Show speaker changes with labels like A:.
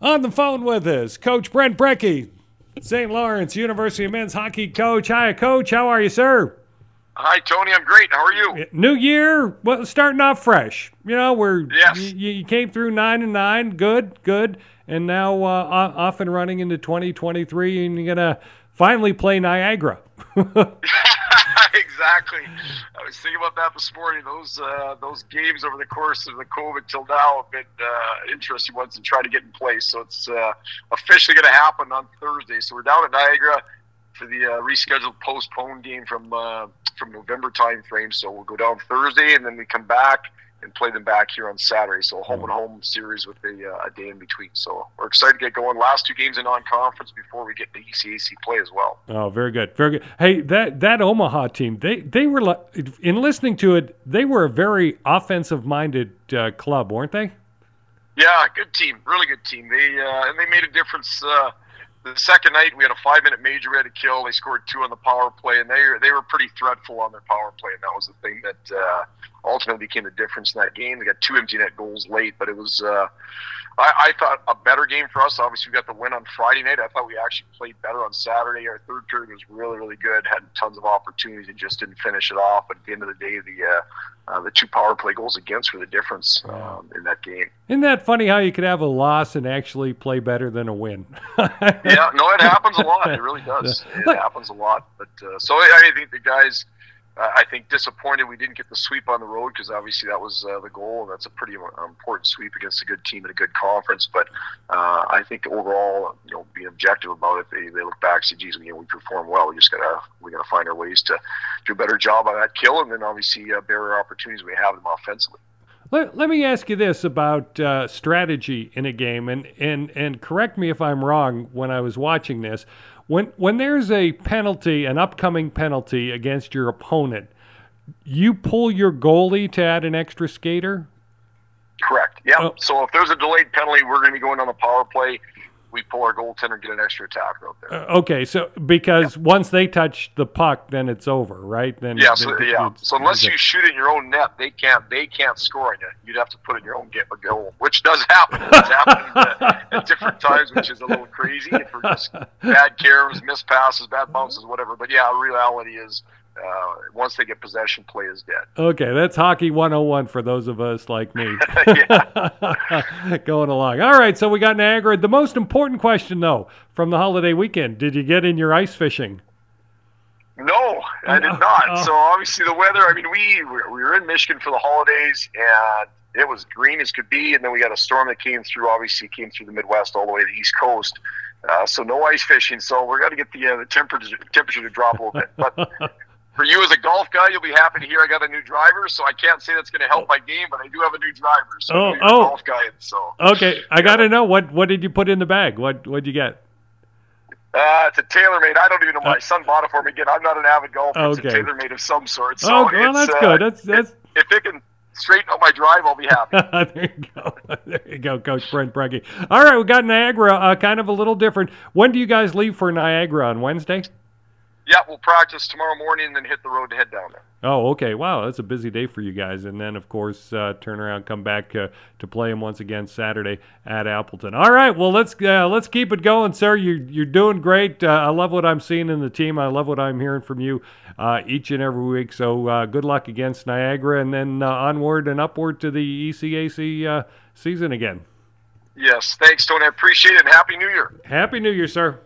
A: On the phone with us, Coach Brent Brekke, St. Lawrence University men's hockey coach. Hi, Coach. How are you, sir?
B: Hi, Tony. I'm great. How are you?
A: New year, well, starting off fresh. You know, we're
B: Yes.
A: you, you came through nine and nine, good, good, and now uh, off and running into 2023, and you're gonna finally play Niagara.
B: exactly. I was thinking about that this morning. Those uh, those games over the course of the COVID till now have been uh, interesting ones to try to get in place. So it's uh, officially going to happen on Thursday. So we're down at Niagara for the uh, rescheduled postponed game from uh, from November time frame. So we'll go down Thursday and then we come back and play them back here on Saturday. So a home and home series with a, uh, a day in between. So we're excited to get going. Last two games in non-conference before we get the ECAC play as well.
A: Oh, very good, very good. Hey, that that Omaha team, they they were in listening to it, they were a very offensive minded uh, club, weren't they?
B: Yeah, good team, really good team. They uh, and they made a difference. Uh, the second night we had a five minute major we had to kill. They scored two on the power play, and they they were pretty threatful on their power play, and that was the thing that uh, ultimately became the difference in that game. They got two empty net goals late, but it was. Uh, I, I thought a better game for us. Obviously, we got the win on Friday night. I thought we actually played better on Saturday. Our third period was really, really good. Had tons of opportunities and just didn't finish it off. But at the end of the day, the uh, uh, the two power play goals against were the difference um, in that game.
A: Isn't that funny how you could have a loss and actually play better than a win?
B: yeah, no, it happens a lot. It really does. It happens a lot. But uh, so I, I think the guys, uh, I think disappointed we didn't get the sweep on the road because obviously that was uh, the goal, and that's a pretty uh, important sweep against a good team in a good conference. But uh, I think overall, you know, being objective about it, they, they look back and say, "Geez, you know, we performed well. We just gotta we gotta find our ways to do a better job on that kill, and then obviously uh, our opportunities we have them offensively."
A: Let, let me ask you this about uh, strategy in a game, and, and, and correct me if I'm wrong when I was watching this. When, when there's a penalty, an upcoming penalty against your opponent, you pull your goalie to add an extra skater?
B: Correct. Yeah.
A: Oh.
B: So if there's a delayed penalty, we're going to be going on the power play. We pull our goaltender and get an extra attacker out there.
A: Uh, okay, so because once they touch the puck, then it's over, right? Then
B: Yeah, so, yeah. So unless you shoot in your own net, they can't. They can't score on you. You'd have to put in your own get a goal, which does happen. It's happened at different times, which is a little crazy for just bad caroms, missed passes, bad bounces, whatever. But yeah, reality is uh, once they get possession, play is dead.
A: Okay, that's hockey 101 for those of us like me. Going along. All right, so we got Niagara. The most important question, though, from the holiday weekend did you get in your ice fishing?
B: No, I did not. So obviously the weather. I mean, we we were in Michigan for the holidays, and it was green as could be. And then we got a storm that came through. Obviously, came through the Midwest all the way to the East Coast. Uh, so no ice fishing. So we're going to get the uh, the temperature temperature to drop a little bit. But for you as a golf guy, you'll be happy to hear I got a new driver. So I can't say that's going to help my game, but I do have a new driver. So
A: Oh, oh.
B: a golf guy. So
A: Okay, I got to know what what did you put in the bag? What what'd you get?
B: uh, it's a TaylorMade. I don't even know. My son bought it for me. Again, I'm not an avid golfer. It's
A: Okay.
B: a TaylorMade of some sort. So
A: oh, well, that's
B: uh,
A: good. That's that's
B: if it can straighten out my drive, I'll be happy.
A: there you go. There you go, Coach Brent Brekke. All right, we got Niagara, uh, kind of a little different. When do you guys leave for Niagara on Wednesday?
B: Yeah, we'll practice tomorrow morning and then hit the road to head down there.
A: Oh, okay. Wow, that's a busy day for you guys. And then, of course, uh, turn around, come back uh, to play them once again Saturday at Appleton. All right. Well, let's uh, let's keep it going, sir. You you're doing great. Uh, I love what I'm seeing in the team. I love what I'm hearing from you uh, each and every week. So uh, good luck against Niagara, and then uh, onward and upward to the ECAC uh, season again.
B: Yes, thanks, Tony. I appreciate it, and Happy New Year.
A: Happy New Year, sir.